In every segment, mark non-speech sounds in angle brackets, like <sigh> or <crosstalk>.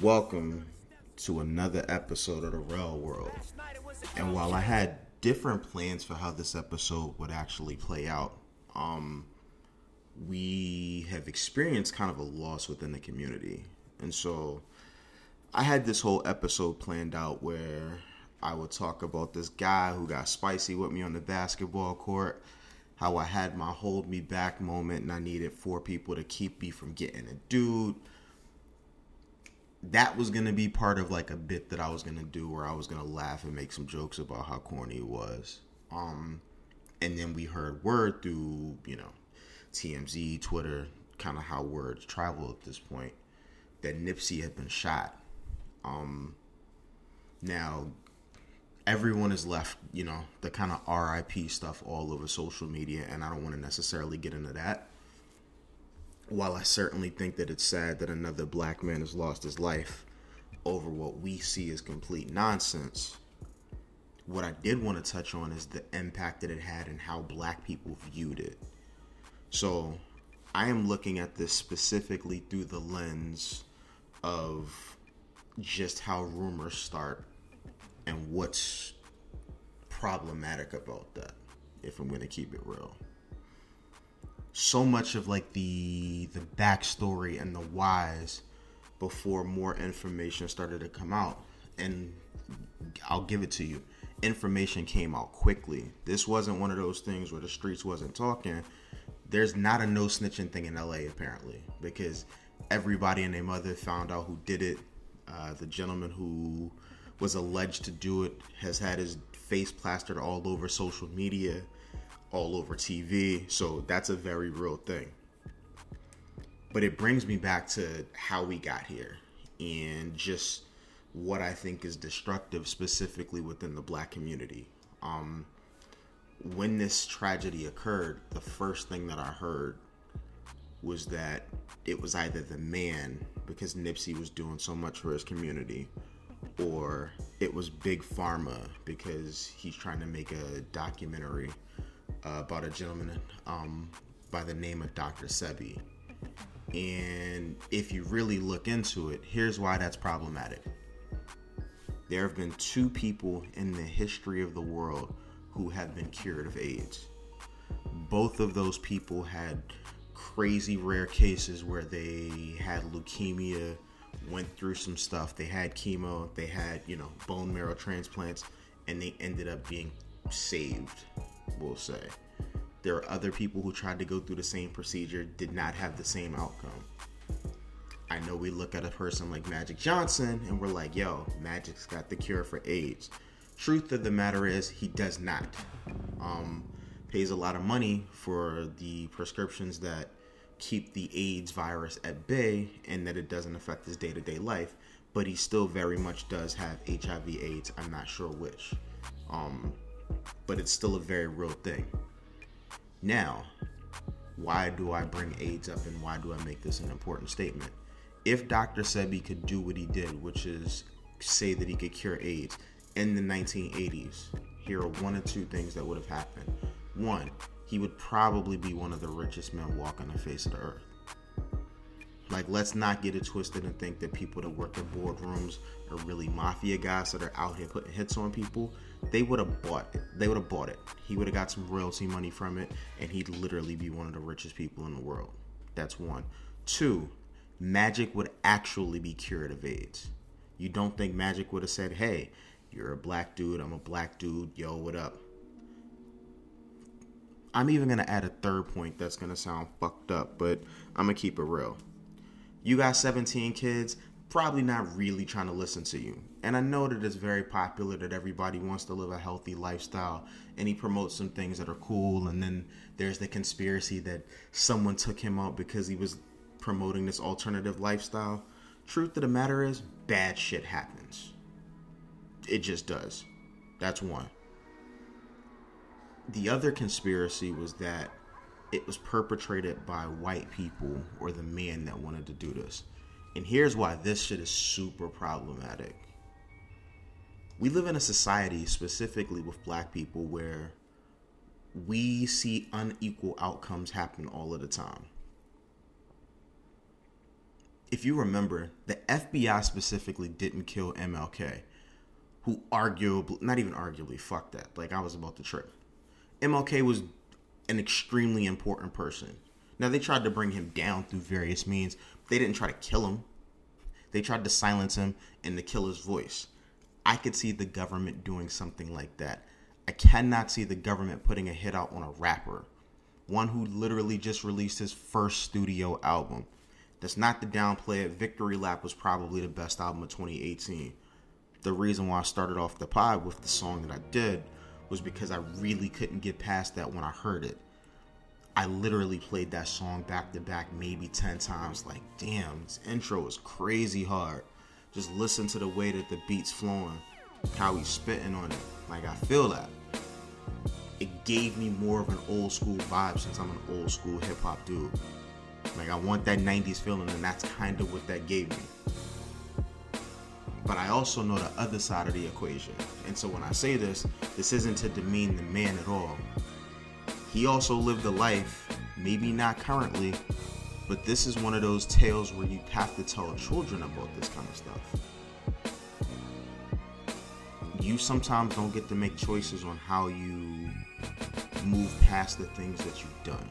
Welcome, to another episode of the Real World. And while I had different plans for how this episode would actually play out, um, we have experienced kind of a loss within the community. And so I had this whole episode planned out where I would talk about this guy who got spicy with me on the basketball court, how I had my hold me back moment and I needed four people to keep me from getting a dude. That was gonna be part of like a bit that I was gonna do where I was gonna laugh and make some jokes about how corny it was. Um and then we heard word through, you know, TMZ, Twitter, kind of how words travel at this point, that Nipsey had been shot. Um, now, everyone is left, you know, the kind of RIP stuff all over social media, and I don't want to necessarily get into that. While I certainly think that it's sad that another black man has lost his life over what we see as complete nonsense, what I did want to touch on is the impact that it had and how black people viewed it. So I am looking at this specifically through the lens of just how rumors start and what's problematic about that if I'm going to keep it real. So much of like the the backstory and the whys before more information started to come out and I'll give it to you. Information came out quickly. This wasn't one of those things where the streets wasn't talking there's not a no snitching thing in LA apparently because everybody and their mother found out who did it. Uh, the gentleman who was alleged to do it has had his face plastered all over social media, all over TV. So that's a very real thing. But it brings me back to how we got here and just what I think is destructive specifically within the black community. Um, when this tragedy occurred, the first thing that I heard was that it was either the man because Nipsey was doing so much for his community, or it was Big Pharma because he's trying to make a documentary uh, about a gentleman um, by the name of Dr. Sebi. And if you really look into it, here's why that's problematic. There have been two people in the history of the world who have been cured of AIDS. Both of those people had crazy rare cases where they had leukemia, went through some stuff. They had chemo, they had, you know, bone marrow transplants, and they ended up being saved, we'll say. There are other people who tried to go through the same procedure, did not have the same outcome. I know we look at a person like Magic Johnson and we're like, yo, Magic's got the cure for AIDS. Truth of the matter is, he does not. Um, pays a lot of money for the prescriptions that keep the AIDS virus at bay and that it doesn't affect his day to day life, but he still very much does have HIV AIDS. I'm not sure which. Um, but it's still a very real thing. Now, why do I bring AIDS up and why do I make this an important statement? If Dr. Sebi could do what he did, which is say that he could cure AIDS, in the 1980s, here are one or two things that would have happened. One, he would probably be one of the richest men walking the face of the earth. Like, let's not get it twisted and think that people that work in boardrooms are really mafia guys that are out here putting hits on people. They would have bought it. They would have bought it. He would have got some royalty money from it, and he'd literally be one of the richest people in the world. That's one. Two, Magic would actually be cured of AIDS. You don't think Magic would have said, hey, you're a black dude. I'm a black dude. Yo, what up? I'm even going to add a third point that's going to sound fucked up, but I'm going to keep it real. You got 17 kids, probably not really trying to listen to you. And I know that it's very popular that everybody wants to live a healthy lifestyle and he promotes some things that are cool. And then there's the conspiracy that someone took him out because he was promoting this alternative lifestyle. Truth of the matter is, bad shit happens. It just does. That's one. The other conspiracy was that it was perpetrated by white people or the men that wanted to do this. And here's why this shit is super problematic. We live in a society, specifically with black people, where we see unequal outcomes happen all of the time. If you remember, the FBI specifically didn't kill MLK, who arguably, not even arguably, fuck that. Like I was about to trip. MLK was an extremely important person. Now they tried to bring him down through various means. They didn't try to kill him. They tried to silence him and to kill his voice. I could see the government doing something like that. I cannot see the government putting a hit out on a rapper, one who literally just released his first studio album. That's not to downplay it. Victory Lap was probably the best album of 2018. The reason why I started off the pod with the song that I did was because I really couldn't get past that when I heard it. I literally played that song back to back maybe 10 times. Like, damn, this intro is crazy hard. Just listen to the way that the beat's flowing, how he's spitting on it. Like, I feel that. It gave me more of an old school vibe since I'm an old school hip hop dude. Like, I want that 90s feeling, and that's kind of what that gave me. But I also know the other side of the equation. And so when I say this, this isn't to demean the man at all. He also lived a life, maybe not currently, but this is one of those tales where you have to tell children about this kind of stuff. You sometimes don't get to make choices on how you move past the things that you've done.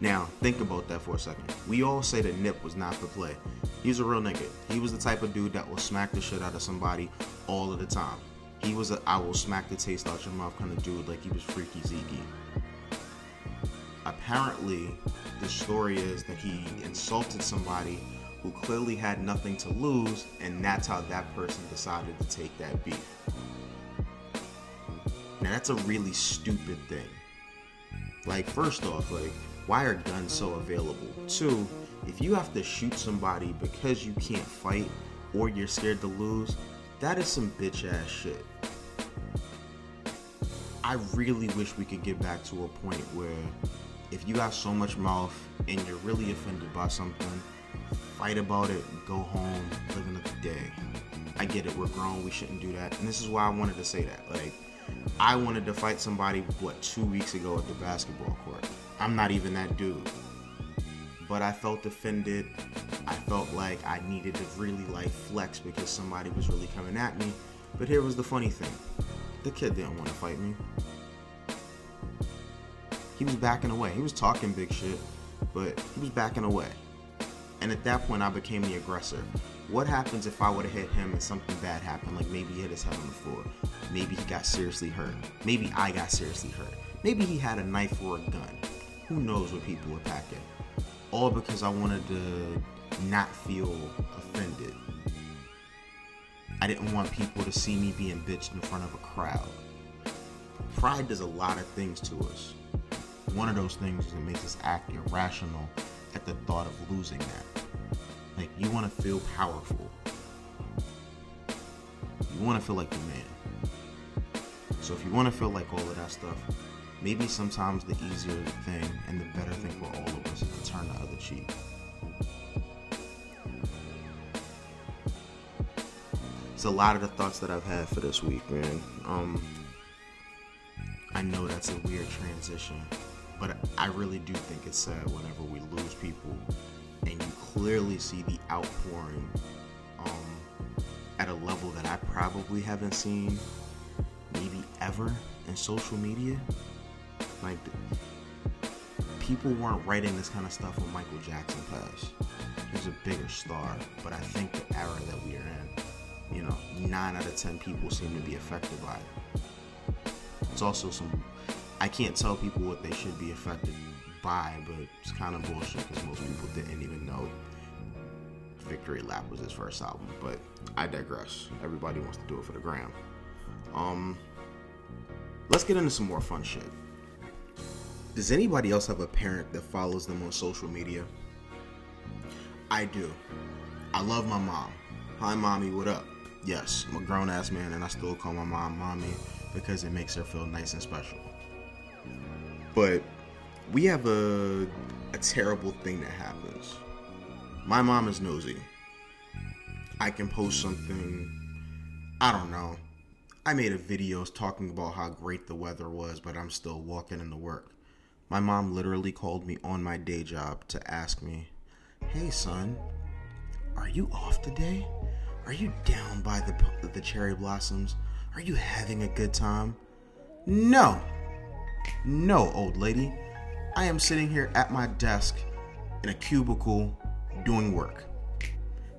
Now, think about that for a second. We all say that Nip was not for play. He's a real nigga. He was the type of dude that will smack the shit out of somebody all of the time. He was a I will smack the taste out your mouth kind of dude, like he was freaky Zeke. Apparently, the story is that he insulted somebody who clearly had nothing to lose, and that's how that person decided to take that beef. Now, that's a really stupid thing. Like, first off, like, why are guns so available? Two, if you have to shoot somebody because you can't fight or you're scared to lose, that is some bitch ass shit. I really wish we could get back to a point where if you got so much mouth and you're really offended by something, fight about it, go home, live another day. I get it, we're grown, we shouldn't do that. And this is why I wanted to say that. Like, I wanted to fight somebody, what, two weeks ago at the basketball court. I'm not even that dude. But I felt offended. I felt like I needed to really like flex because somebody was really coming at me. But here was the funny thing the kid didn't want to fight me. He was backing away. He was talking big shit, but he was backing away. And at that point, I became the aggressor. What happens if I would have hit him and something bad happened? Like maybe he hit his head on the floor. Maybe he got seriously hurt. Maybe I got seriously hurt. Maybe he had a knife or a gun. Who knows what people were packing? All because I wanted to not feel offended. I didn't want people to see me being bitched in front of a crowd. Pride does a lot of things to us. One of those things is it makes us act irrational at the thought of losing that. Like, you want to feel powerful. You want to feel like the man. So, if you want to feel like all of that stuff, maybe sometimes the easier thing and the better thing for all of us is to turn the other cheek. It's a lot of the thoughts that I've had for this week, man. Um, I know that's a weird transition, but I really do think it's sad whenever we lose people and you clearly see the outpouring um, at a level that I probably haven't seen maybe ever in social media. Like, people weren't writing this kind of stuff when Michael Jackson passed. He was a bigger star, but I think the era that we are in, you know, nine out of ten people seem to be affected by it. It's also some, I can't tell people what they should be affected by, but it's kind of bullshit because most people didn't even know Victory Lap was his first album. But I digress. Everybody wants to do it for the gram. Um, let's get into some more fun shit. Does anybody else have a parent that follows them on social media? I do. I love my mom. Hi, mommy, what up? Yes, I'm a grown ass man and I still call my mom mommy because it makes her feel nice and special. But we have a, a terrible thing that happens. My mom is nosy. I can post something, I don't know, I made a video talking about how great the weather was, but I'm still walking into work. My mom literally called me on my day job to ask me, "Hey son, are you off today? Are you down by the the cherry blossoms? Are you having a good time?" No. No, old lady. I am sitting here at my desk in a cubicle doing work.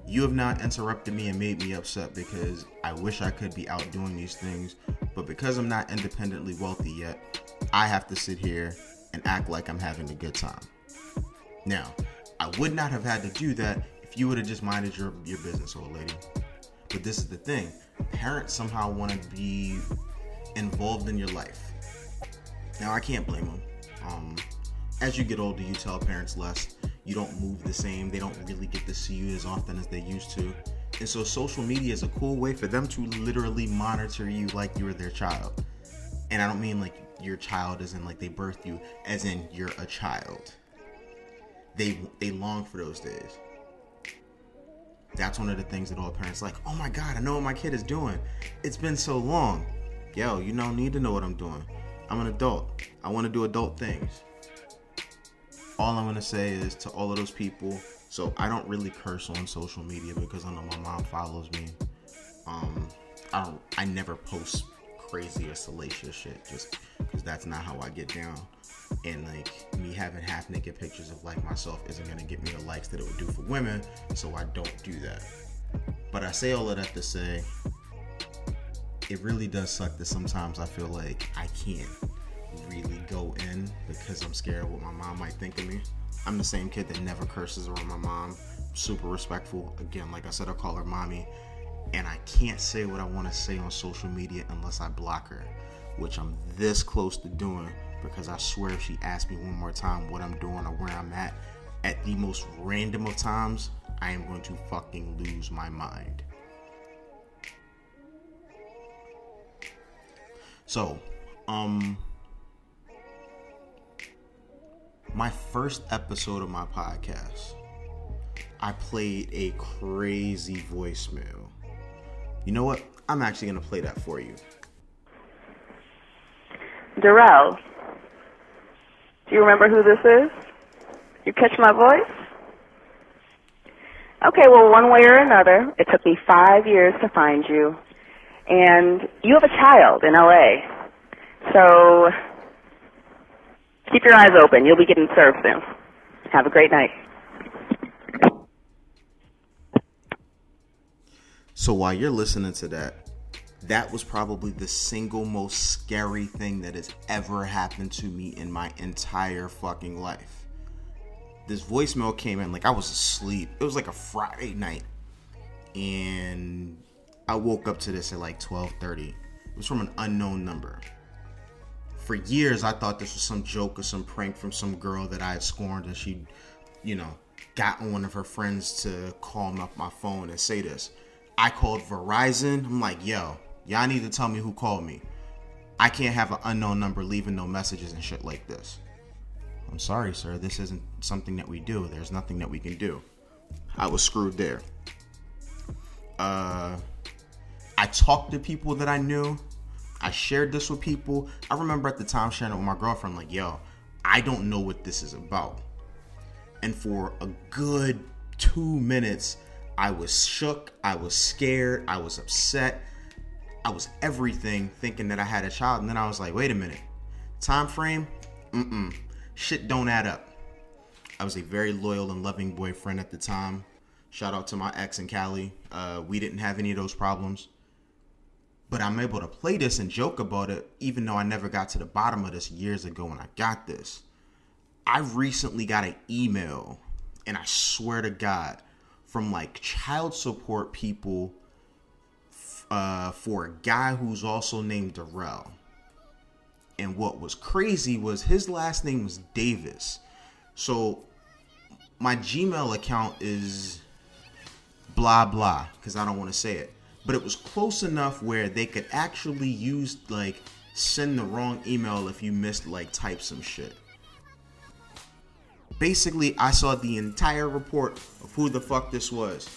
You have not interrupted me and made me upset because I wish I could be out doing these things, but because I'm not independently wealthy yet, I have to sit here and act like I'm having a good time. Now, I would not have had to do that if you would have just minded your, your business, old lady. But this is the thing parents somehow want to be involved in your life. Now, I can't blame them. Um, as you get older, you tell parents less. You don't move the same. They don't really get to see you as often as they used to. And so, social media is a cool way for them to literally monitor you like you're their child. And I don't mean like your child as in like they birthed you, as in you're a child. They they long for those days. That's one of the things that all parents like. Oh my God, I know what my kid is doing. It's been so long. Yo, you don't need to know what I'm doing. I'm an adult. I want to do adult things. All I'm gonna say is to all of those people. So I don't really curse on social media because I know my mom follows me. Um, I don't. I never post crazy or salacious shit just because that's not how I get down. And like me having half naked pictures of like myself isn't gonna get me the likes that it would do for women, so I don't do that. But I say all of that to say it really does suck that sometimes I feel like I can't really go in because I'm scared of what my mom might think of me. I'm the same kid that never curses around my mom. Super respectful. Again, like I said, I call her mommy. And I can't say what I want to say on social media unless I block her, which I'm this close to doing because I swear if she asks me one more time what I'm doing or where I'm at, at the most random of times, I am going to fucking lose my mind. So, um, my first episode of my podcast, I played a crazy voicemail. You know what? I'm actually going to play that for you. Darrell, do you remember who this is? You catch my voice? Okay, well, one way or another, it took me five years to find you. And you have a child in LA. So keep your eyes open. You'll be getting served soon. Have a great night. So while you're listening to that, that was probably the single most scary thing that has ever happened to me in my entire fucking life. This voicemail came in like I was asleep. It was like a Friday night. And I woke up to this at like 12:30. It was from an unknown number. For years I thought this was some joke or some prank from some girl that I had scorned and she, you know, got one of her friends to call me up my phone and say this. I called Verizon. I'm like, yo, y'all need to tell me who called me. I can't have an unknown number leaving no messages and shit like this. I'm sorry, sir. This isn't something that we do. There's nothing that we can do. I was screwed there. Uh, I talked to people that I knew. I shared this with people. I remember at the time sharing it with my girlfriend, like, yo, I don't know what this is about. And for a good two minutes, I was shook, I was scared, I was upset, I was everything thinking that I had a child. And then I was like, wait a minute. Time frame? Mm-mm. Shit don't add up. I was a very loyal and loving boyfriend at the time. Shout out to my ex and Cali. Uh, we didn't have any of those problems. But I'm able to play this and joke about it, even though I never got to the bottom of this years ago when I got this. I recently got an email, and I swear to God, from like child support people uh, for a guy who's also named Darrell. And what was crazy was his last name was Davis. So my Gmail account is blah blah because I don't want to say it. But it was close enough where they could actually use like send the wrong email if you missed like type some shit. Basically, I saw the entire report of who the fuck this was.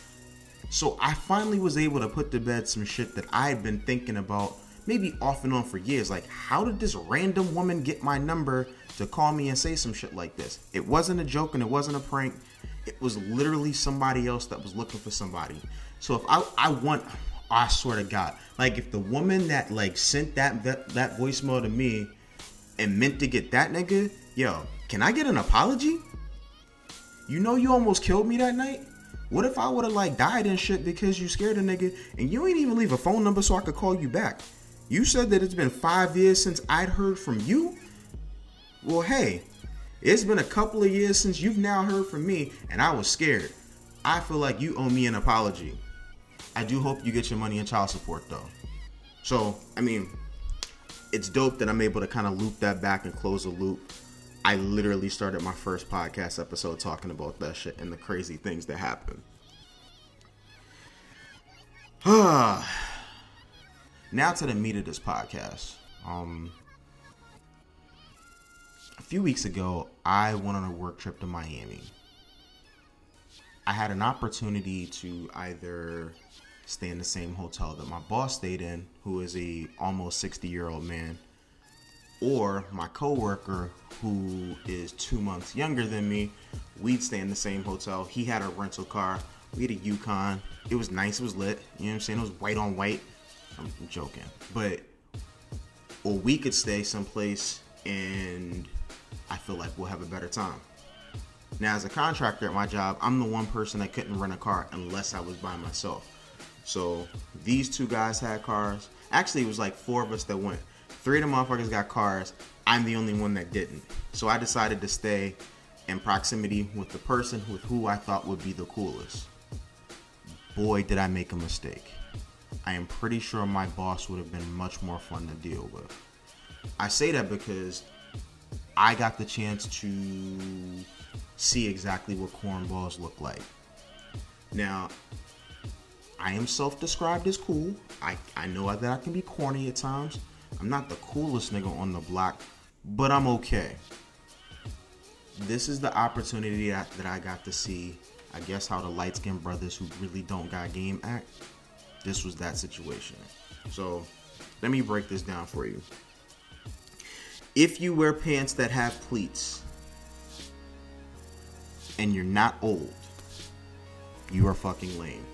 So I finally was able to put to bed some shit that I had been thinking about maybe off and on for years. Like, how did this random woman get my number to call me and say some shit like this? It wasn't a joke and it wasn't a prank. It was literally somebody else that was looking for somebody. So if I I want I swear to God, like if the woman that like sent that that, that voicemail to me and meant to get that nigga, yo, can I get an apology? You know you almost killed me that night. What if I would have like died and shit because you scared a nigga and you ain't even leave a phone number so I could call you back? You said that it's been five years since I'd heard from you. Well, hey, it's been a couple of years since you've now heard from me, and I was scared. I feel like you owe me an apology. I do hope you get your money in child support though. So, I mean, it's dope that I'm able to kind of loop that back and close the loop. I literally started my first podcast episode talking about that shit and the crazy things that happen. <sighs> now to the meat of this podcast. Um, a few weeks ago, I went on a work trip to Miami. I had an opportunity to either stay in the same hotel that my boss stayed in, who is a almost 60 year old man, or my coworker who is two months younger than me. We'd stay in the same hotel. He had a rental car. We had a Yukon. It was nice. It was lit. You know what I'm saying? It was white on white. I'm joking, but or we could stay someplace and I feel like we'll have a better time. Now, as a contractor at my job, I'm the one person that couldn't rent a car unless I was by myself. So these two guys had cars. Actually, it was like four of us that went. Three of the motherfuckers got cars. I'm the only one that didn't. So I decided to stay in proximity with the person with who I thought would be the coolest. Boy, did I make a mistake. I am pretty sure my boss would have been much more fun to deal with. I say that because I got the chance to see exactly what cornballs look like. Now, I am self-described as cool. I, I know that I can be corny at times. I'm not the coolest nigga on the block, but I'm okay. This is the opportunity that, that I got to see, I guess, how the light skinned brothers who really don't got game act. This was that situation. So let me break this down for you. If you wear pants that have pleats and you're not old, you are fucking lame.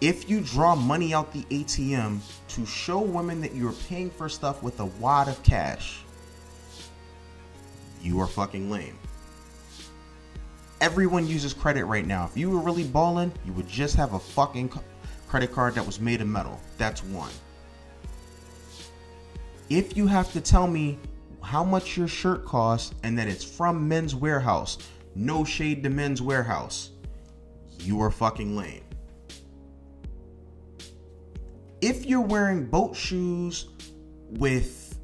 If you draw money out the ATM to show women that you're paying for stuff with a wad of cash, you are fucking lame. Everyone uses credit right now. If you were really balling, you would just have a fucking credit card that was made of metal. That's one. If you have to tell me how much your shirt costs and that it's from Men's Wearhouse, no shade to Men's Wearhouse, you are fucking lame if you're wearing boat shoes with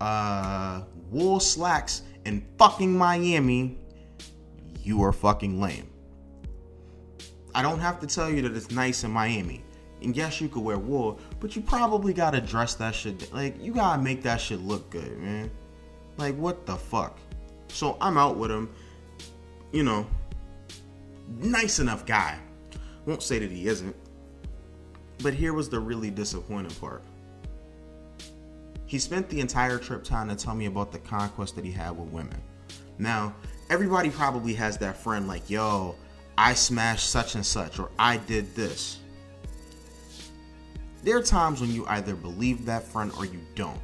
uh, wool slacks in fucking Miami, you are fucking lame. I don't have to tell you that it's nice in Miami. And yes, you could wear wool, but you probably gotta dress that shit. Like, you gotta make that shit look good, man. Like, what the fuck? So I'm out with him. You know, nice enough guy. Won't say that he isn't. But here was the really disappointing part. He spent the entire trip trying to tell me about the conquest that he had with women. Now, everybody probably has that friend like, yo, I smashed such and such, or I did this. There are times when you either believe that friend or you don't.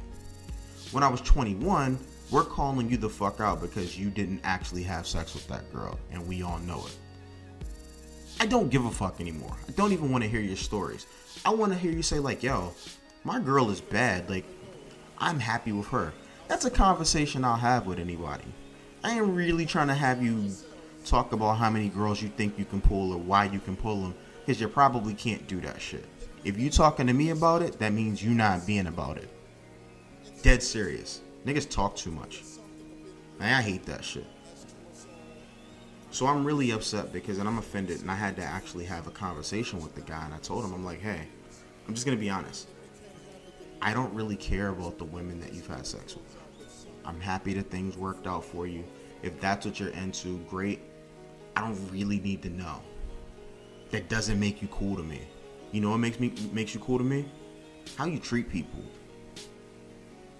When I was 21, we're calling you the fuck out because you didn't actually have sex with that girl, and we all know it. I don't give a fuck anymore. I don't even want to hear your stories. I want to hear you say like, "Yo, my girl is bad. Like, I'm happy with her." That's a conversation I'll have with anybody. I ain't really trying to have you talk about how many girls you think you can pull or why you can pull them, because you probably can't do that shit. If you talking to me about it, that means you not being about it. Dead serious. Niggas talk too much. Man, I hate that shit. So I'm really upset because and I'm offended and I had to actually have a conversation with the guy and I told him I'm like, "Hey, I'm just to be honest. I don't really care about the women that you've had sex with. I'm happy that things worked out for you. If that's what you're into, great. I don't really need to know. That doesn't make you cool to me. You know what makes me makes you cool to me? how you treat people.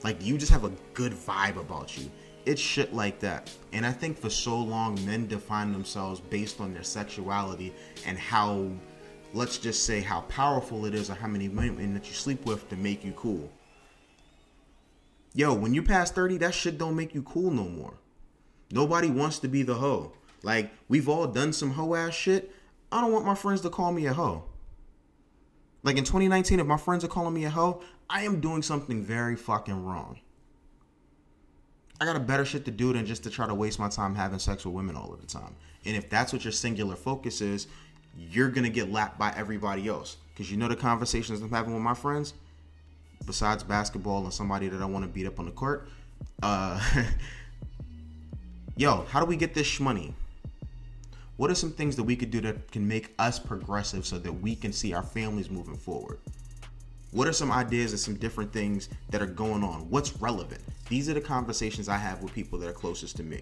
Like you just have a good vibe about you. It's shit like that. And I think for so long men define themselves based on their sexuality and how let's just say how powerful it is or how many women that you sleep with to make you cool. Yo, when you pass 30, that shit don't make you cool no more. Nobody wants to be the hoe. Like, we've all done some hoe ass shit. I don't want my friends to call me a hoe. Like in 2019, if my friends are calling me a hoe, I am doing something very fucking wrong. I got a better shit to do than just to try to waste my time having sex with women all of the time. And if that's what your singular focus is, you're gonna get lapped by everybody else. Cause you know the conversations I'm having with my friends, besides basketball and somebody that I want to beat up on the court. Uh, <laughs> yo, how do we get this money? What are some things that we could do that can make us progressive so that we can see our families moving forward? What are some ideas and some different things that are going on? What's relevant? These are the conversations I have with people that are closest to me.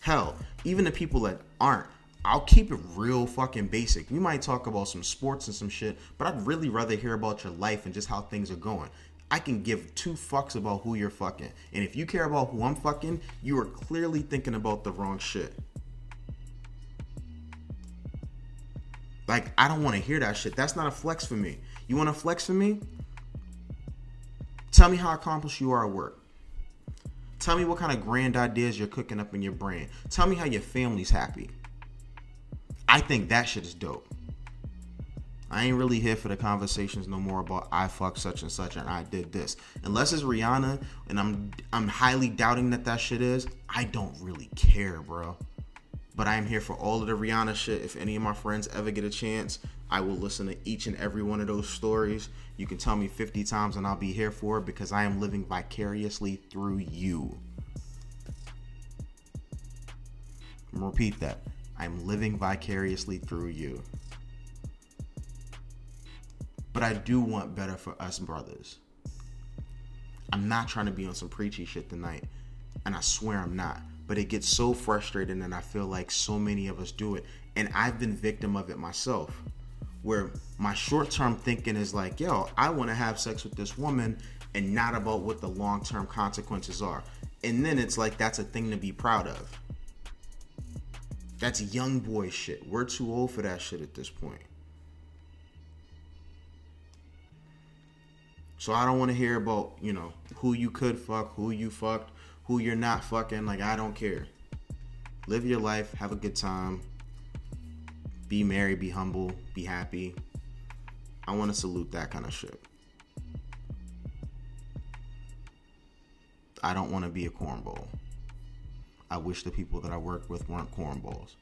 Hell, even the people that aren't, I'll keep it real fucking basic. We might talk about some sports and some shit, but I'd really rather hear about your life and just how things are going. I can give two fucks about who you're fucking. And if you care about who I'm fucking, you are clearly thinking about the wrong shit. Like, I don't want to hear that shit. That's not a flex for me. You want to flex for me? Tell me how accomplished you are at work. Tell me what kind of grand ideas you're cooking up in your brain. Tell me how your family's happy. I think that shit is dope. I ain't really here for the conversations no more about I fuck such and such and I did this. Unless it's Rihanna and I'm I'm highly doubting that that shit is, I don't really care, bro. But I am here for all of the Rihanna shit. If any of my friends ever get a chance, I will listen to each and every one of those stories. You can tell me 50 times and I'll be here for it because I am living vicariously through you. Repeat that. I'm living vicariously through you. But I do want better for us brothers. I'm not trying to be on some preachy shit tonight, and I swear I'm not but it gets so frustrating and I feel like so many of us do it. And I've been victim of it myself. Where my short-term thinking is like, yo, I want to have sex with this woman and not about what the long-term consequences are. And then it's like that's a thing to be proud of. That's young boy shit. We're too old for that shit at this point. So I don't want to hear about, you know, who you could fuck, who you fucked, who you're not fucking. Like, I don't care. Live your life, have a good time, be merry, be humble, be happy. I want to salute that kind of shit. I don't want to be a cornball. I wish the people that I work with weren't cornballs.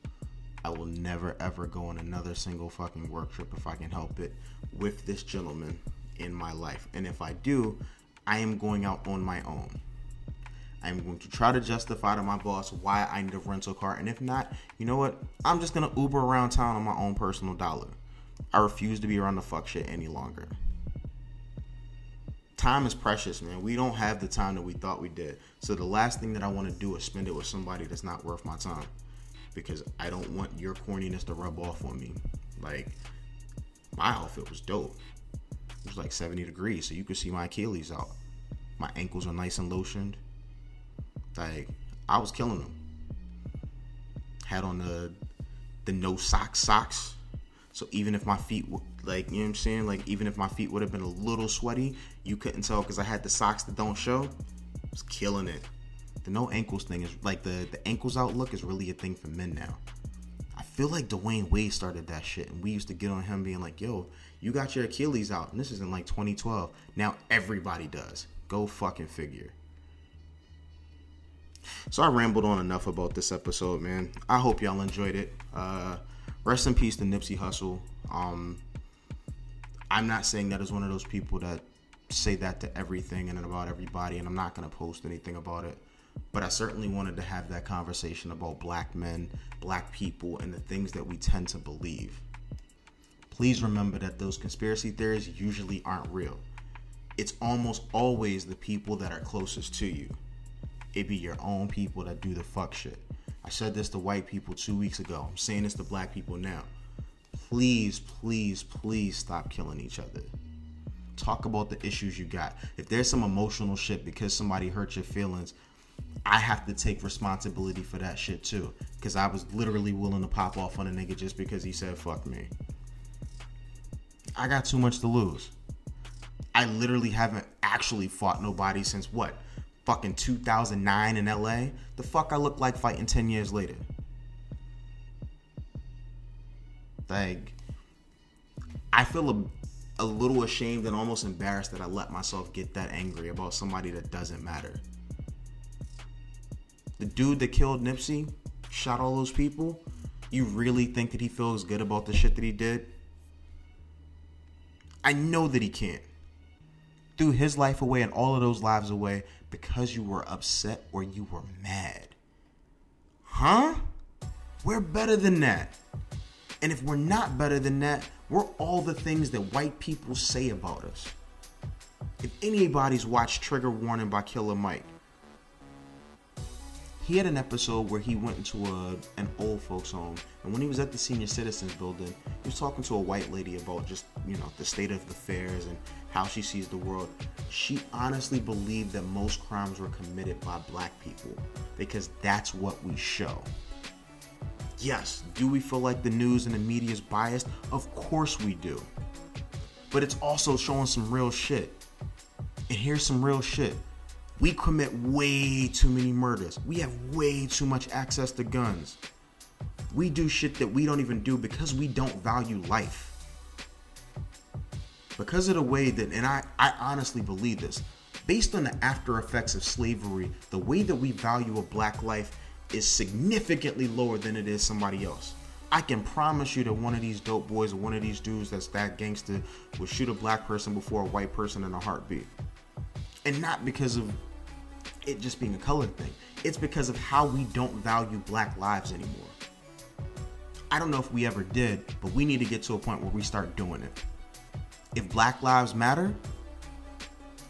I will never ever go on another single fucking work trip if I can help it with this gentleman in my life. And if I do, I am going out on my own. I'm going to try to justify to my boss why I need a rental car. And if not, you know what? I'm just going to Uber around town on my own personal dollar. I refuse to be around the fuck shit any longer. Time is precious, man. We don't have the time that we thought we did. So the last thing that I want to do is spend it with somebody that's not worth my time. Because I don't want your corniness to rub off on me. Like, my outfit was dope. It was like 70 degrees, so you could see my Achilles out. My ankles are nice and lotioned. Like I was killing them. Had on the the no socks socks. So even if my feet were like, you know what I'm saying? Like even if my feet would have been a little sweaty, you couldn't tell because I had the socks that don't show. I was killing it. The no ankles thing is like the the ankles out look is really a thing for men now. I feel like Dwyane Wade started that shit, and we used to get on him being like, "Yo, you got your Achilles out," and this is in like 2012. Now everybody does. Go fucking figure. So I rambled on enough about this episode, man. I hope y'all enjoyed it. Uh, rest in peace to Nipsey Hussle. Um, I'm not saying that as one of those people that say that to everything and about everybody, and I'm not gonna post anything about it. But I certainly wanted to have that conversation about black men, black people, and the things that we tend to believe. Please remember that those conspiracy theories usually aren't real. It's almost always the people that are closest to you it be your own people that do the fuck shit. I said this to white people two weeks ago. I'm saying this to black people now. Please, please, please stop killing each other. Talk about the issues you got. If there's some emotional shit because somebody hurt your feelings, I have to take responsibility for that shit too. Because I was literally willing to pop off on a nigga just because he said fuck me. I got too much to lose. I literally haven't actually fought nobody since what? Fucking 2009 in LA? The fuck I look like fighting 10 years later? Like, I feel a, a little ashamed and almost embarrassed that I let myself get that angry about somebody that doesn't matter. The dude that killed Nipsey, shot all those people, you really think that he feels good about the shit that he did? I know that he can't. Threw his life away and all of those lives away because you were upset or you were mad. Huh? We're better than that. And if we're not better than that, we're all the things that white people say about us. If anybody's watched Trigger Warning by Killer Mike, he had an episode where he went into a an old folks home and when he was at the senior citizens building he was talking to a white lady about just you know the state of affairs and how she sees the world. She honestly believed that most crimes were committed by black people because that's what we show. Yes do we feel like the news and the media is biased? Of course we do. But it's also showing some real shit. And here's some real shit we commit way too many murders. We have way too much access to guns. We do shit that we don't even do because we don't value life. Because of the way that, and I, I honestly believe this, based on the after effects of slavery, the way that we value a black life is significantly lower than it is somebody else. I can promise you that one of these dope boys or one of these dudes that's that gangster would shoot a black person before a white person in a heartbeat and not because of it just being a color thing. It's because of how we don't value black lives anymore. I don't know if we ever did, but we need to get to a point where we start doing it. If black lives matter,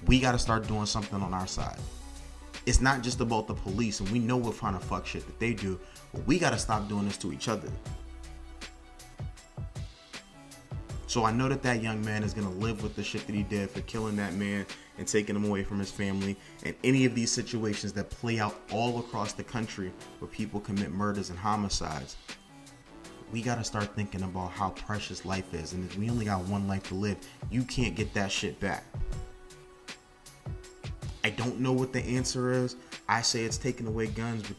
we got to start doing something on our side. It's not just about the police, and we know we're trying to fuck shit that they do, but we got to stop doing this to each other. So I know that that young man is gonna live with the shit that he did for killing that man and taking him away from his family. And any of these situations that play out all across the country where people commit murders and homicides, we gotta start thinking about how precious life is. And if we only got one life to live, you can't get that shit back. I don't know what the answer is. I say it's taking away guns, but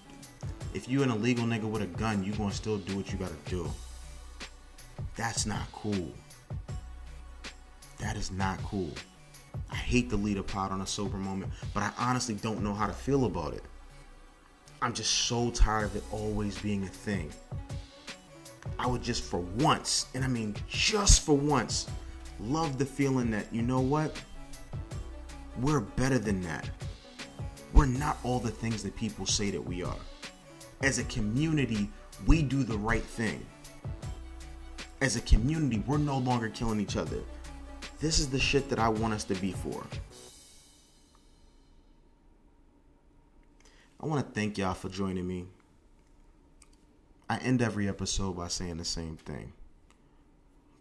if you're an illegal nigga with a gun, you gonna still do what you gotta do. That's not cool. That is not cool. I hate to lead a pod on a sober moment, but I honestly don't know how to feel about it. I'm just so tired of it always being a thing. I would just for once, and I mean just for once, love the feeling that, you know what? We're better than that. We're not all the things that people say that we are. As a community, we do the right thing. As a community, we're no longer killing each other. This is the shit that I want us to be for. I want to thank y'all for joining me. I end every episode by saying the same thing.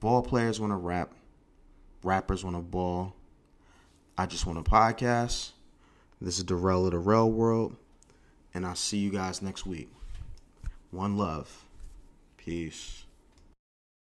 Ball players want to rap, rappers want to ball. I just want a podcast. This is Darrell of the Real World, and I'll see you guys next week. One love. Peace.